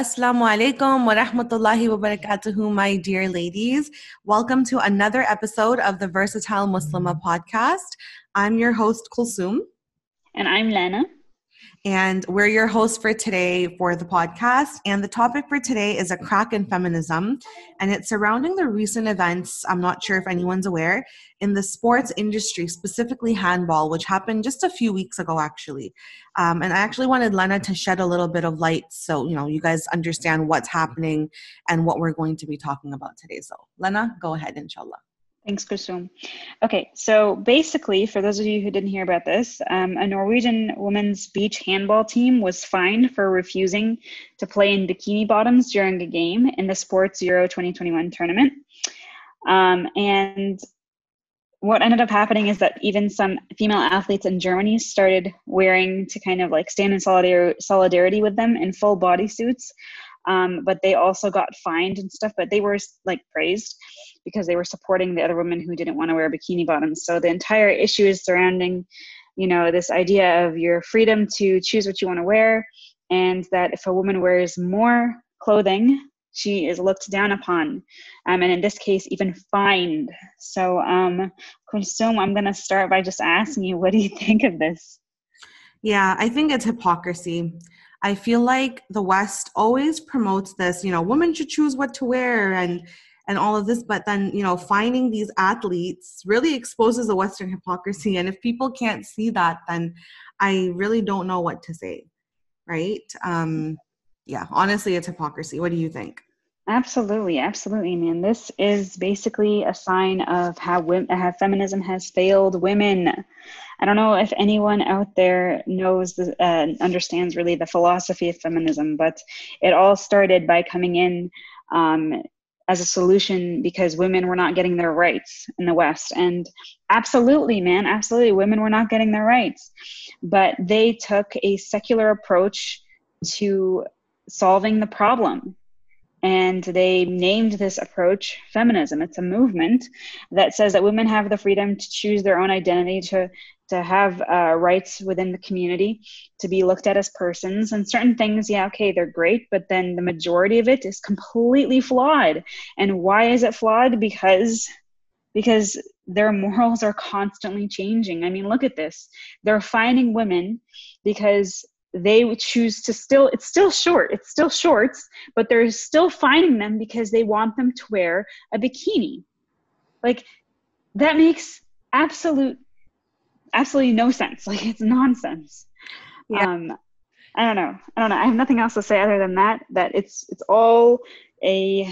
Assalamu alaikum wa rahmatullahi wa barakatuhu, my dear ladies. Welcome to another episode of the Versatile Muslima podcast. I'm your host, Kulsum. And I'm Lena. And we're your hosts for today for the podcast. And the topic for today is a crack in feminism. And it's surrounding the recent events, I'm not sure if anyone's aware, in the sports industry, specifically handball, which happened just a few weeks ago, actually. Um, and I actually wanted Lena to shed a little bit of light so, you know, you guys understand what's happening and what we're going to be talking about today. So, Lena, go ahead, inshallah. Thanks, Kulsum. Okay, so basically, for those of you who didn't hear about this, um, a Norwegian women's beach handball team was fined for refusing to play in bikini bottoms during a game in the Sports Euro 2021 tournament. Um, and what ended up happening is that even some female athletes in Germany started wearing to kind of like stand in solidarity with them in full bodysuits um, but they also got fined and stuff but they were like praised because they were supporting the other women who didn't want to wear bikini bottoms. So the entire issue is surrounding you know this idea of your freedom to choose what you want to wear and that if a woman wears more clothing she is looked down upon um, and in this case even fined. So um Kulsum, i'm going to start by just asking you what do you think of this? Yeah i think it's hypocrisy I feel like the West always promotes this, you know, women should choose what to wear and and all of this, but then, you know, finding these athletes really exposes the Western hypocrisy. And if people can't see that, then I really don't know what to say. Right? Um, yeah, honestly, it's hypocrisy. What do you think? Absolutely, absolutely, man. This is basically a sign of how women, how feminism has failed women. I don't know if anyone out there knows the, uh, understands really the philosophy of feminism, but it all started by coming in um, as a solution because women were not getting their rights in the West. And absolutely, man, absolutely, women were not getting their rights. But they took a secular approach to solving the problem and they named this approach feminism it's a movement that says that women have the freedom to choose their own identity to to have uh, rights within the community to be looked at as persons. And certain things yeah okay they're great but then the majority of it is completely flawed. And why is it flawed? Because because their morals are constantly changing. I mean look at this. They're finding women because they choose to still it's still short it's still shorts but they're still finding them because they want them to wear a bikini. Like that makes absolute absolutely no sense like it's nonsense yeah. um i don't know i don't know i have nothing else to say other than that that it's it's all a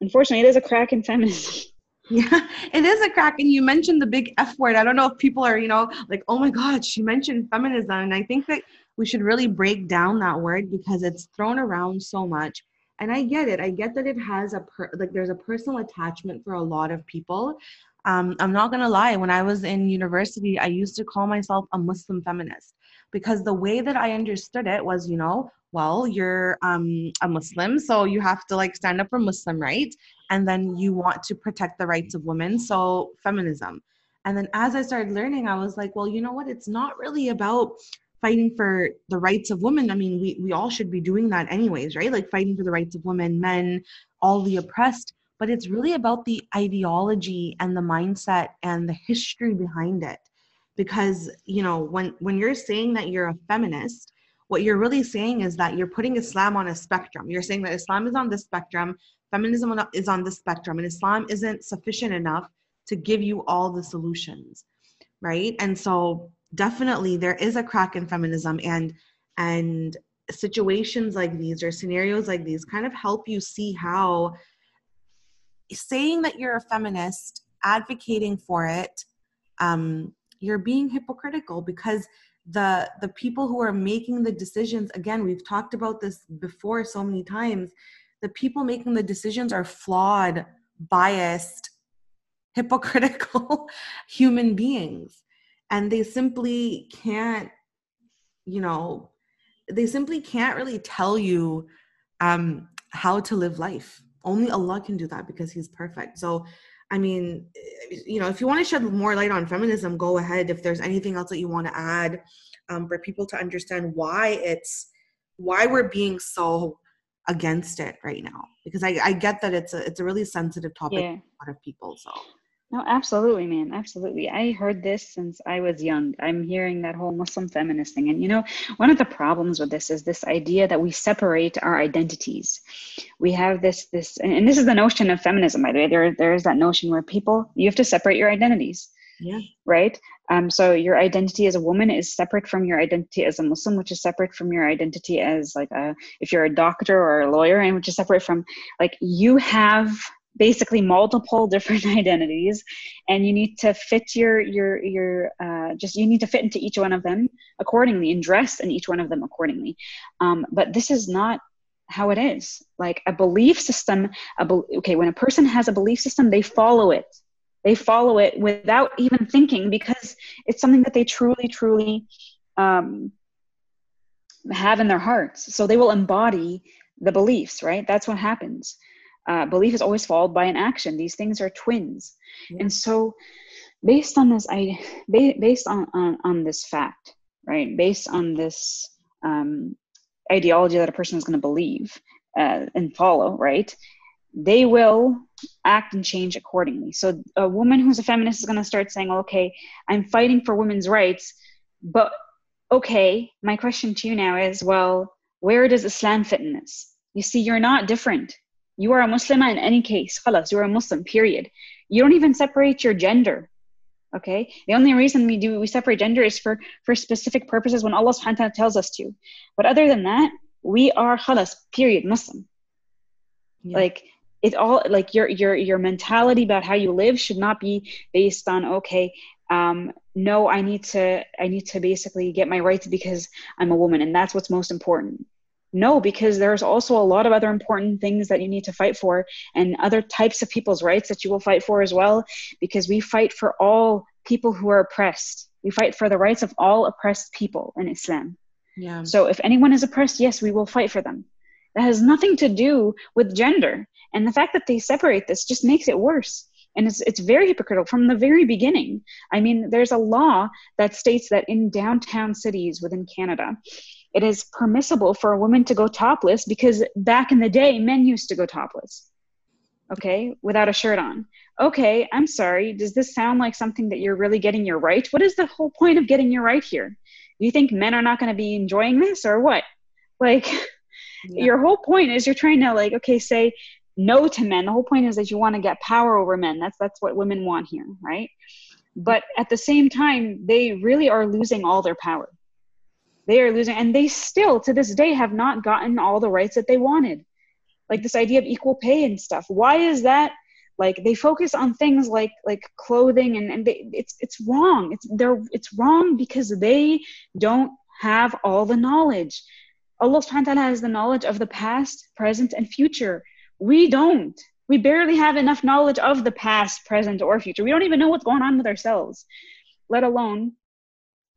unfortunately it is a crack in feminism Yeah, it is a crack. And you mentioned the big F word. I don't know if people are, you know, like, oh my God, she mentioned feminism. And I think that we should really break down that word because it's thrown around so much and i get it i get that it has a per, like there's a personal attachment for a lot of people um, i'm not gonna lie when i was in university i used to call myself a muslim feminist because the way that i understood it was you know well you're um, a muslim so you have to like stand up for muslim rights and then you want to protect the rights of women so feminism. And then as i started learning i was like well you know what? It's not really about fighting for the rights of women. I mean we, we all should be doing that anyways right? Like fighting for the rights of women men all the oppressed but it's really about the ideology and the mindset and the history behind it. Because you know when when you're saying that you're a feminist what you're really saying is that you're putting islam on a spectrum. You're saying that islam is on this spectrum feminism is on the spectrum and islam isn't sufficient enough to give you all the solutions right? And so definitely there is a crack in feminism and and situations like these or scenarios like these kind of help you see how saying that you're a feminist advocating for it um, you're being hypocritical because the the people who are making the decisions again we've talked about this before so many times the people making the decisions are flawed biased hypocritical human beings. And they simply can't you know they simply can't really tell you um how to live life only allah can do that because he's perfect. So i mean you know if you want to shed more light on feminism go ahead. If there's anything else that you want to add um, for people to understand why it's why we're being so against it right now. Because I, I get that it's a it's a really sensitive topic yeah. for a lot of people so no absolutely man absolutely. I heard this since i was young. I'm hearing that whole muslim feminist thing. And you know one of the problems with this is this idea that we separate our identities. We have this this and this is the notion of feminism by the way. There there is that notion where people you have to separate your identities yeah. right? Um, so your identity as a woman is separate from your identity as a muslim which is separate from your identity as like a if you're a doctor or a lawyer and which is separate from like you have basically multiple different identities and you need to fit your your your uh, just you need to fit into each one of them accordingly and dress in each one of them accordingly. Um, but this is not how it is. Like a belief system a be- okay when a person has a belief system they follow it. They follow it without even thinking because it's something that they truly truly um, have in their hearts. So they will embody the beliefs right? That's what happens uh, belief is always followed by an action these things are twins yeah. and so based on this i based on, on on this fact right based on this um, ideology that a person is going to believe uh, and follow right they will act and change accordingly. So a woman who's a feminist is going to start saying, okay, I'm fighting for women's rights, but okay, my question to you now is, well, where does Islam fit in this? You see, you're not different. You are a Muslim in any case. Khalas, you're a Muslim, period. You don't even separate your gender. Okay? The only reason we do we separate gender is for for specific purposes when Allah subhanahu wa ta'ala tells us to. But other than that, we are khalas, period, Muslim. Yeah. Like it all like your your your mentality about how you live should not be based on okay um, no i need to i need to basically get my rights because i'm a woman and that's what's most important no because there's also a lot of other important things that you need to fight for and other types of people's rights that you will fight for as well because we fight for all people who are oppressed. We fight for the rights of all oppressed people in islam. Yeah. So if anyone is oppressed yes we will fight for them. That has nothing to do with gender. And the fact that they separate this just makes it worse. And it's, it's very hypocritical from the very beginning. I mean, there's a law that states that in downtown cities within Canada, it is permissible for a woman to go topless because back in the day, men used to go topless, okay, without a shirt on. Okay, I'm sorry. Does this sound like something that you're really getting your right? What is the whole point of getting your right here? You think men are not going to be enjoying this or what? Like, yeah. your whole point is you're trying to, like, okay, say no to men the whole point is that you want to get power over men that's that's what women want here right but at the same time they really are losing all their power they are losing and they still to this day have not gotten all the rights that they wanted. Like this idea of equal pay and stuff. Why is that? Like they focus on things like like clothing and, and they, it's it's wrong. It's they're it's wrong because they don't have all the knowledge. Allah subhanahu wa ta'ala has the knowledge of the past present and future. We don't. We barely have enough knowledge of the past, present, or future. We don't even know what's going on with ourselves, let alone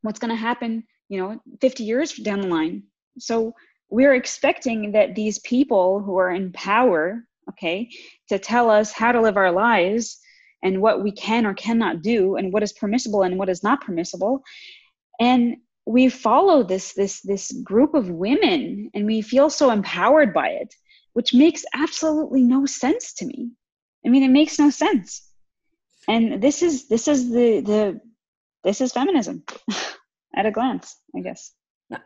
what's going to happen, you know, 50 years down the line. So we're expecting that these people who are in power, okay, to tell us how to live our lives and what we can or cannot do and what is permissible and what is not permissible. And we follow this this this group of women and we feel so empowered by it which makes absolutely no sense to me. I mean, it makes no sense. And this is this is the the this is feminism at a glance, I guess.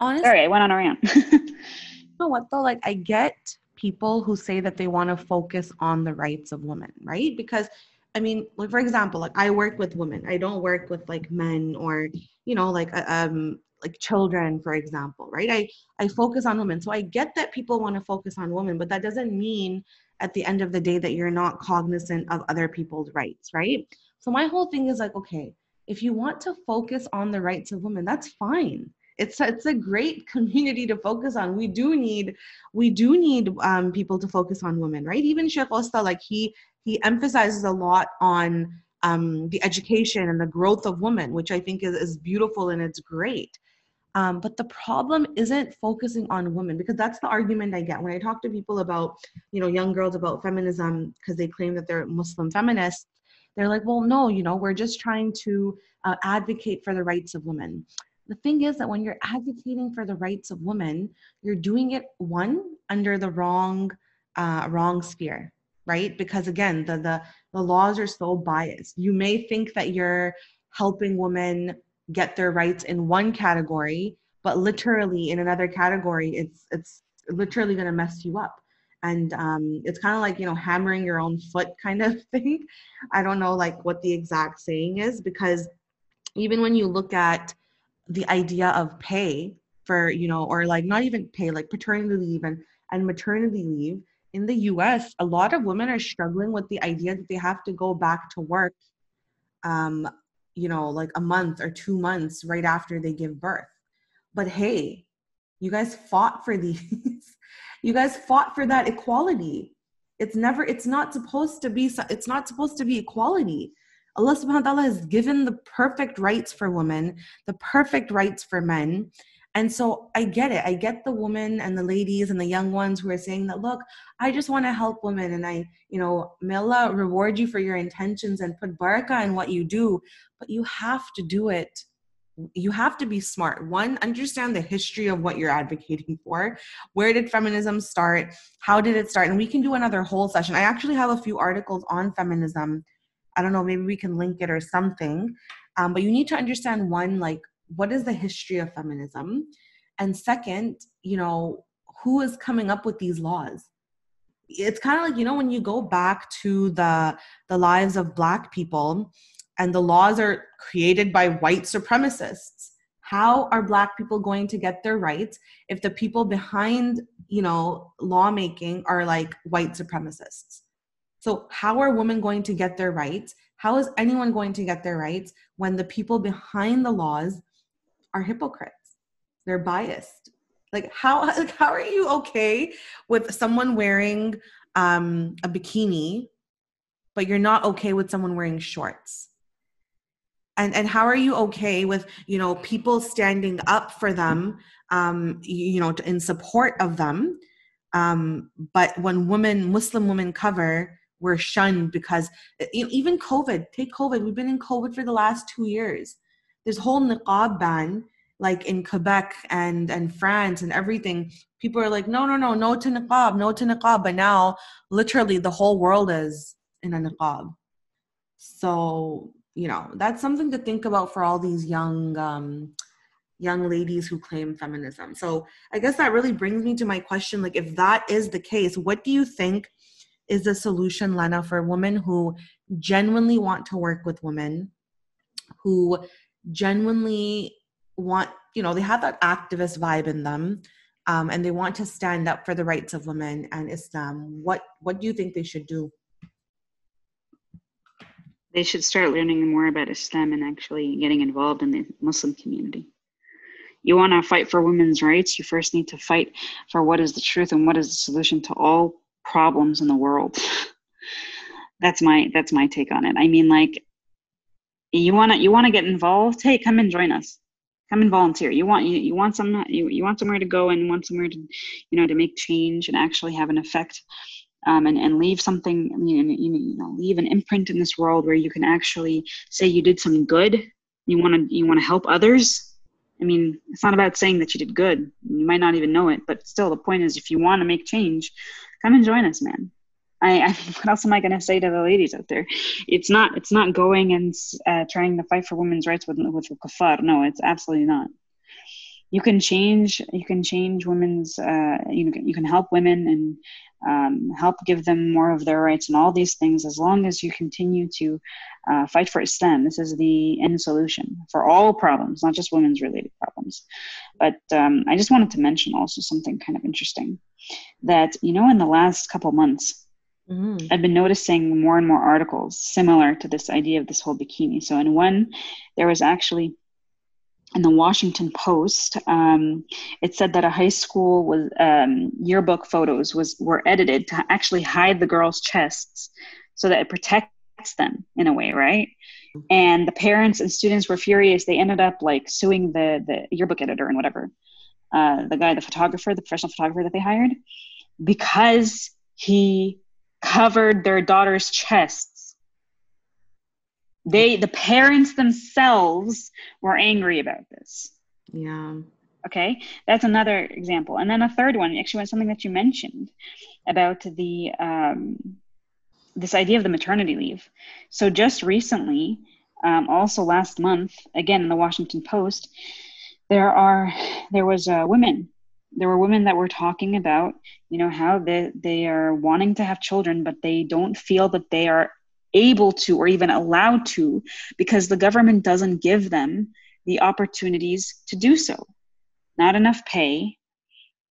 Honestly, Sorry, I went on a rant. you know what though? Like I get people who say that they want to focus on the rights of women, right? Because I mean, like for example, like I work with women. I don't work with like men or you know like uh, um like children for example right i i focus on women so i get that people want to focus on women but that doesn't mean at the end of the day that you're not cognizant of other people's rights right so my whole thing is like okay if you want to focus on the rights of women that's fine it's it's a great community to focus on we do need we do need um, people to focus on women right even Sheikh Osta like he he emphasizes a lot on um, the education and the growth of women, which I think is, is beautiful and it's great. Um, but the problem isn't focusing on women because that's the argument I get when I talk to people about, you know, young girls about feminism because they claim that they're Muslim feminists. They're like, well, no, you know, we're just trying to uh, advocate for the rights of women. The thing is that when you're advocating for the rights of women, you're doing it one under the wrong, uh, wrong sphere, right? Because again, the the the laws are so biased. You may think that you're helping women get their rights in one category, but literally in another category, it's it's literally going to mess you up. And um, it's kind of like you know hammering your own foot kind of thing. I don't know like what the exact saying is because even when you look at the idea of pay for you know or like not even pay like paternity leave and and maternity leave in the US a lot of women are struggling with the idea that they have to go back to work um you know like a month or 2 months right after they give birth but hey you guys fought for these you guys fought for that equality it's never it's not supposed to be it's not supposed to be equality Allah subhanahu wa ta'ala has given the perfect rights for women, the perfect rights for men. And so I get it. I get the women and the ladies and the young ones who are saying that, look, I just want to help women. And I, you know, may Allah reward you for your intentions and put barakah in what you do. But you have to do it. You have to be smart. One, understand the history of what you're advocating for. Where did feminism start? How did it start? And we can do another whole session. I actually have a few articles on feminism I don't know, maybe we can link it or something. Um, but you need to understand one, like, what is the history of feminism? And second, you know, who is coming up with these laws? It's kind of like, you know, when you go back to the the lives of black people and the laws are created by white supremacists. How are black people going to get their rights if the people behind, you know, lawmaking are like white supremacists? So, how are women going to get their rights? How is anyone going to get their rights when the people behind the laws are hypocrites? They're biased. Like how like how are you okay with someone wearing um, a bikini, but you're not okay with someone wearing shorts? And and how are you okay with you know people standing up for them, um, you, know, in support of them? Um, but when women, Muslim women, cover we're shunned because even COVID, take COVID, we've been in COVID for the last two years. This whole niqab ban, like in Quebec and, and France and everything, people are like, no, no, no, no to niqab, no to niqab. But now, literally, the whole world is in a niqab. So, you know, that's something to think about for all these young, um, young ladies who claim feminism. So I guess that really brings me to my question like if that is the case, what do you think is the solution, Lena, for women who genuinely want to work with women, who genuinely want, you know, they have that activist vibe in them, um, and they want to stand up for the rights of women and Islam. What what do you think they should do? They should start learning more about Islam and actually getting involved in the Muslim community. You want to fight for women's rights, you first need to fight for what is the truth and what is the solution to all problems in the world. That's my that's my take on it. I mean like you want to you want to get involved hey come and join us. Come and volunteer. You want you, you want some you, you want somewhere to go and want somewhere to you know to make change and actually have an effect um, and, and leave something you know, you know leave an imprint in this world where you can actually say you did some good you want to you want to help others i mean it's not about saying that you did good you might not even know it but still the point is if you want to make change come and join us, man. I, I what else am I going to say to the ladies out there? It's not it's not going and uh, trying to fight for women's rights with with kuffar. No, it's absolutely not. You can change you can change women's uh, you can you can help women and um, help give them more of their rights and all these things as long as you continue to uh, fight for Islam. This is the end solution for all problems, not just women's related problems. But um, I just wanted to mention also something kind of interesting that you know in the last couple months mm-hmm. i've been noticing more and more articles similar to this idea of this whole bikini so in one there was actually in the Washington Post, um, it said that a high school was um, yearbook photos was were edited to actually hide the girls' chests, so that it protects them in a way, right? And the parents and students were furious. They ended up like suing the the yearbook editor and whatever, uh, the guy, the photographer, the professional photographer that they hired, because he covered their daughter's chests. They, the parents themselves, were angry about this. Yeah. Okay, that's another example. And then a third one actually was something that you mentioned about the um, this idea of the maternity leave. So just recently, um, also last month, again in the Washington Post, there are there was uh, women. There were women that were talking about you know how they they are wanting to have children, but they don't feel that they are able to or even allowed to because the government doesn't give them the opportunities to do so. Not enough pay,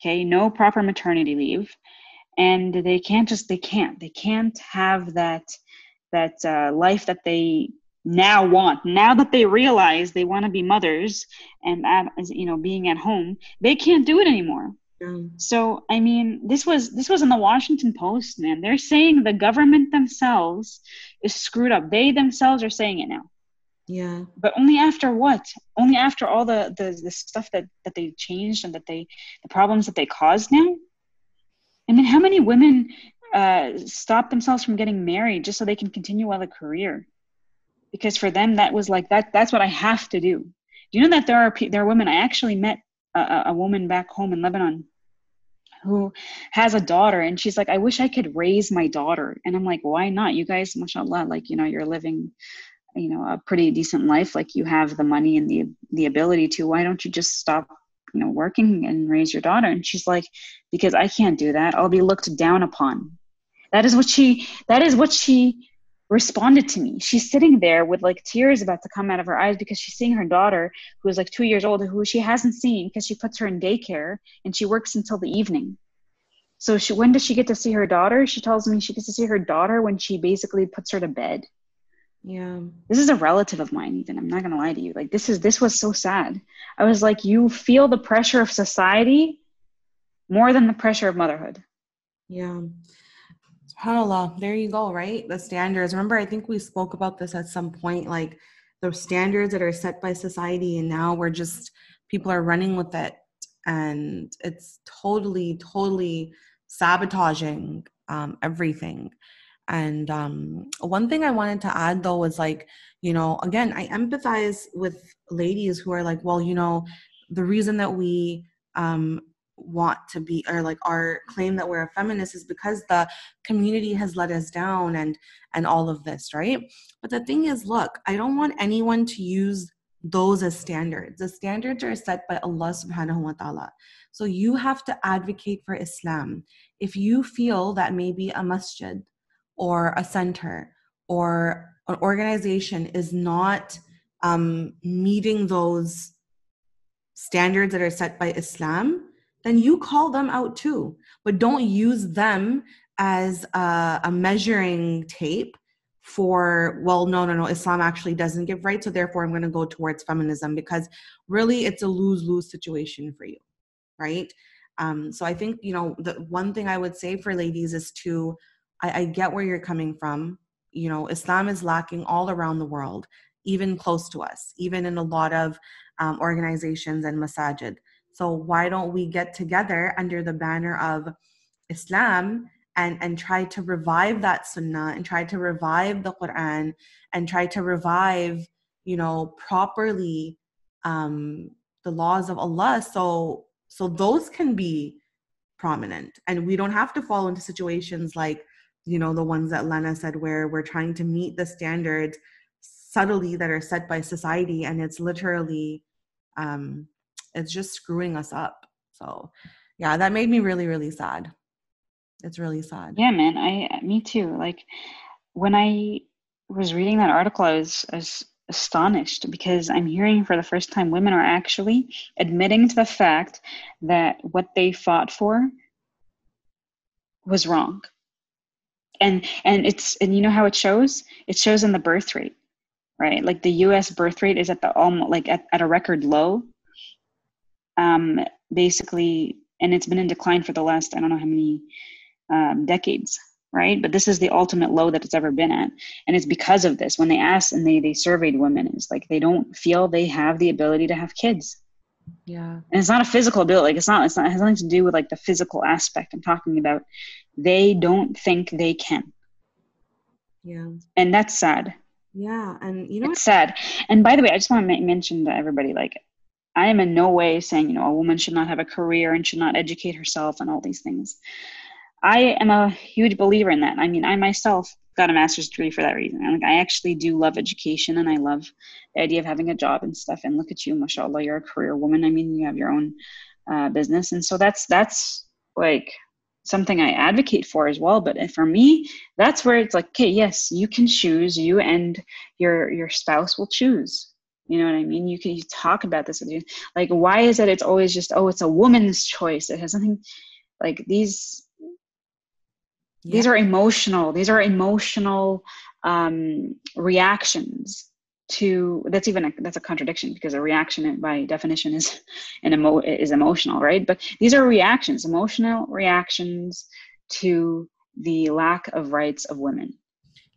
okay, no proper maternity leave, and they can't just they can't they can't have that that uh, life that they now want. Now that they realize they want to be mothers and at, you know being at home they can't do it anymore mm. so i mean this was this was in the washington post man. They're saying the government themselves is screwed up. They themselves are saying it now. Yeah. But only after what? Only after all the the, the stuff that that they changed and that they the problems that they caused now? I mean how many women uh, stop themselves from getting married just so they can continue on a career? Because for them that was like that that's what i have to do. Do you know that there are there are women i actually met a, a woman back home in lebanon who has a daughter and she's like i wish i could raise my daughter. And i'm like why not? You guys mashallah like you know you're living you know a pretty decent life like you have the money and the the ability to. Why don't you just stop you know working and raise your daughter? And she's like because i can't do that. I'll be looked down upon. That is what she that is what she responded to me. She's sitting there with like tears about to come out of her eyes because she's seeing her daughter who is like two years old who she hasn't seen because she puts her in daycare and she works until the evening. So she when does she get to see her daughter? She tells me she gets to see her daughter when she basically puts her to bed. Yeah. This is a relative of mine even i'm not gonna lie to you. Like this is this was so sad. I was like you feel the pressure of society more than the pressure of motherhood. Yeah subhanallah there you go right? The standards. Remember i think we spoke about this at some point like the standards that are set by society and now we're just people are running with it. And it's totally totally sabotaging um, everything. And um, one thing I wanted to add though was like, you know, again, I empathize with ladies who are like, well, you know, the reason that we um, want to be or like our claim that we're a feminist is because the community has let us down and and all of this right? But the thing is look i don't want anyone to use those as standards. The standards are set by allah subhanahu wa ta'ala. So you have to advocate for islam. If you feel that maybe a masjid or a center or an organization is not um, meeting those standards that are set by Islam, then you call them out too. But don't use them as a, a, measuring tape for, well, no, no, no, Islam actually doesn't give rights, so therefore I'm going to go towards feminism because really it's a lose lose situation for you, right? Um, so I think, you know, the one thing I would say for ladies is to I, I get where you're coming from. You know, Islam is lacking all around the world, even close to us, even in a lot of um, organizations and masajid. So why don't we get together under the banner of Islam and and try to revive that sunnah and try to revive the Quran and try to revive, you know, properly um, the laws of Allah. So so those can be prominent and we don't have to fall into situations like you know the ones that lena said where we're trying to meet the standards subtly that are set by society and it's literally um it's just screwing us up. So yeah that made me really really sad. It's really sad. Yeah man i me too. Like when i was reading that article i was, I was astonished because i'm hearing for the first time women are actually admitting to the fact that what they fought for was wrong. And and it's and you know how it shows? It shows in the birth rate right? Like the us birth rate is at the almost like at, at a record low um basically and it's been in decline for the last i don't know how many um, decades right? But this is the ultimate low that it's ever been at. And it's because of this. When they asked and they, they surveyed women, it's like they don't feel they have the ability to have kids. Yeah. And it's not a physical ability. Like it's not, it's not, it has nothing to do with like the physical aspect I'm talking about. They don't think they can. Yeah. And that's sad. Yeah. And you know, it's sad. And by the way, I just want to mention to everybody, like, I am in no way saying, you know, a woman should not have a career and should not educate herself and all these things. I am a huge believer in that. I mean, I myself got a master's degree for that reason. Like, I actually do love education and I love the idea of having a job and stuff. And look at you, mashallah, you're a career woman. I mean, you have your own uh, business. And so that's, that's like something I advocate for as well. But for me, that's where it's like, okay, yes, you can choose, you and your, your spouse will choose. You know what I mean? You can you talk about this with you. Like, why is it it's always just, oh, it's a woman's choice. It has nothing like these yeah. these are emotional these are emotional um, reactions to that's even a, that's a contradiction because a reaction by definition is an emo is emotional right but these are reactions emotional reactions to the lack of rights of women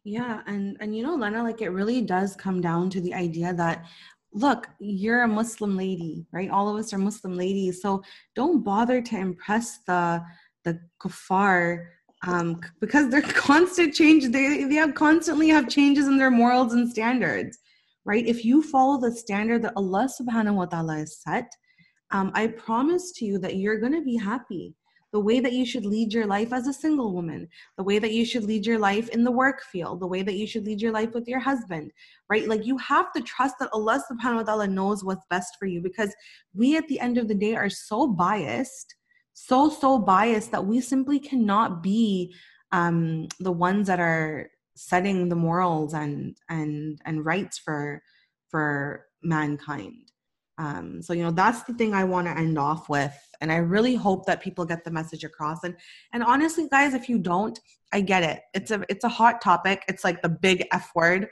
yeah and and you know lena like it really does come down to the idea that look you're a muslim lady right? All of us are muslim ladies so don't bother to impress the the kuffar um, because they're constant change they, they have constantly have changes in their morals and standards right? If you follow the standard that allah subhanahu wa ta'ala has set um, i promise to you that you're going to be happy the way that you should lead your life as a single woman the way that you should lead your life in the work field the way that you should lead your life with your husband right? Like you have to trust that allah subhanahu wa ta'ala knows what's best for you because we at the end of the day are so biased so so biased that we simply cannot be um, the ones that are setting the morals and and and rights for for mankind um, so you know that's the thing i want to end off with and i really hope that people get the message across and and honestly guys if you don't i get it it's a it's a hot topic it's like the big f word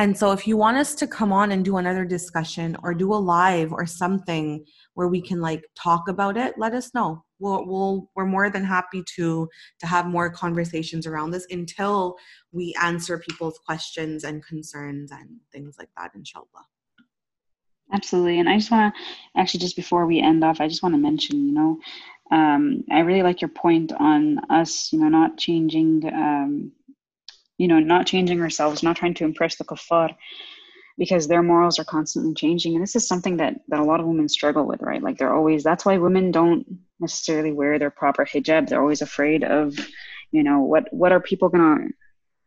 and so if you want us to come on and do another discussion or do a live or something where we can like talk about it, let us know. We'll, we'll we're more than happy to to have more conversations around this until we answer people's questions and concerns and things like that, inshallah. Absolutely. And I just want to actually, just before we end off, I just want to mention, you know, um, I really like your point on us, you know, not changing um, you know, not changing ourselves, not trying to impress the kuffar because their morals are constantly changing. And this is something that, that a lot of women struggle with, right? Like they're always, that's why women don't necessarily wear their proper hijab. They're always afraid of, you know, what, what are people going to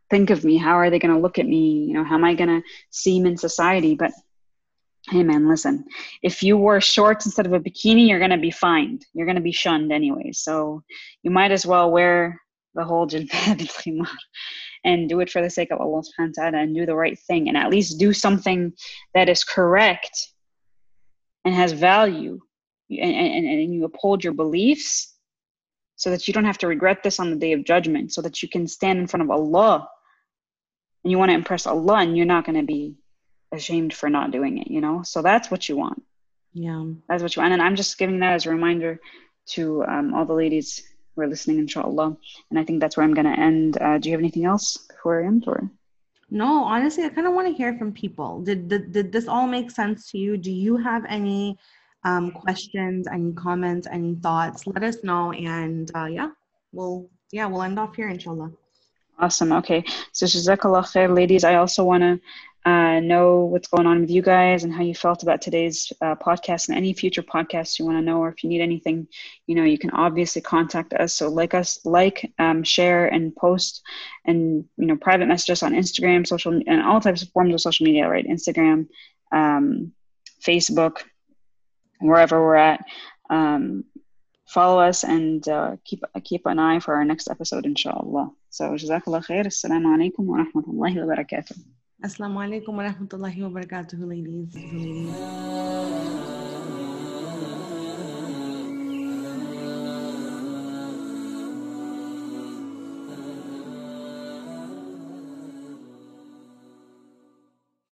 think of me? How are they going to look at me? You know, how am I going to seem in society? But hey man, listen, if you wear shorts instead of a bikini, you're going to be fined. You're going to be shunned anyway. So you might as well wear the whole jilbab and do it for the sake of Allah subhanahu wa ta'ala and do the right thing and at least do something that is correct and has value and, and, and you uphold your beliefs so that you don't have to regret this on the day of judgment so that you can stand in front of Allah and you want to impress Allah and you're not going to be ashamed for not doing it you know so that's what you want yeah that's what you want and I'm just giving that as a reminder to um, all the ladies who are listening, inshallah. And I think that's where I'm going to end. Uh, do you have anything else before I end? Or? No, honestly, I kind of want to hear from people. Did, did, did this all make sense to you? Do you have any um, questions, any comments, any thoughts? Let us know. And uh, yeah, we'll, yeah, we'll end off here, inshallah. Awesome. Okay. So, Jazakallah khair, ladies. I also want to uh, know what's going on with you guys and how you felt about today's uh, podcast and any future podcasts you want to know, or if you need anything, you know, you can obviously contact us. So, like us, like, um, share, and post, and you know, private message us on Instagram, social, and all types of forms of social media, right? Instagram, um, Facebook, wherever we're at. Um, follow us and uh, keep keep an eye for our next episode, inshallah. So, jazakallah khair. Assalamu alaikum wa rahmatullahi wa barakatuh. Assalamu alaikum wa rahmatullahi wa barakatuh, ladies. ladies.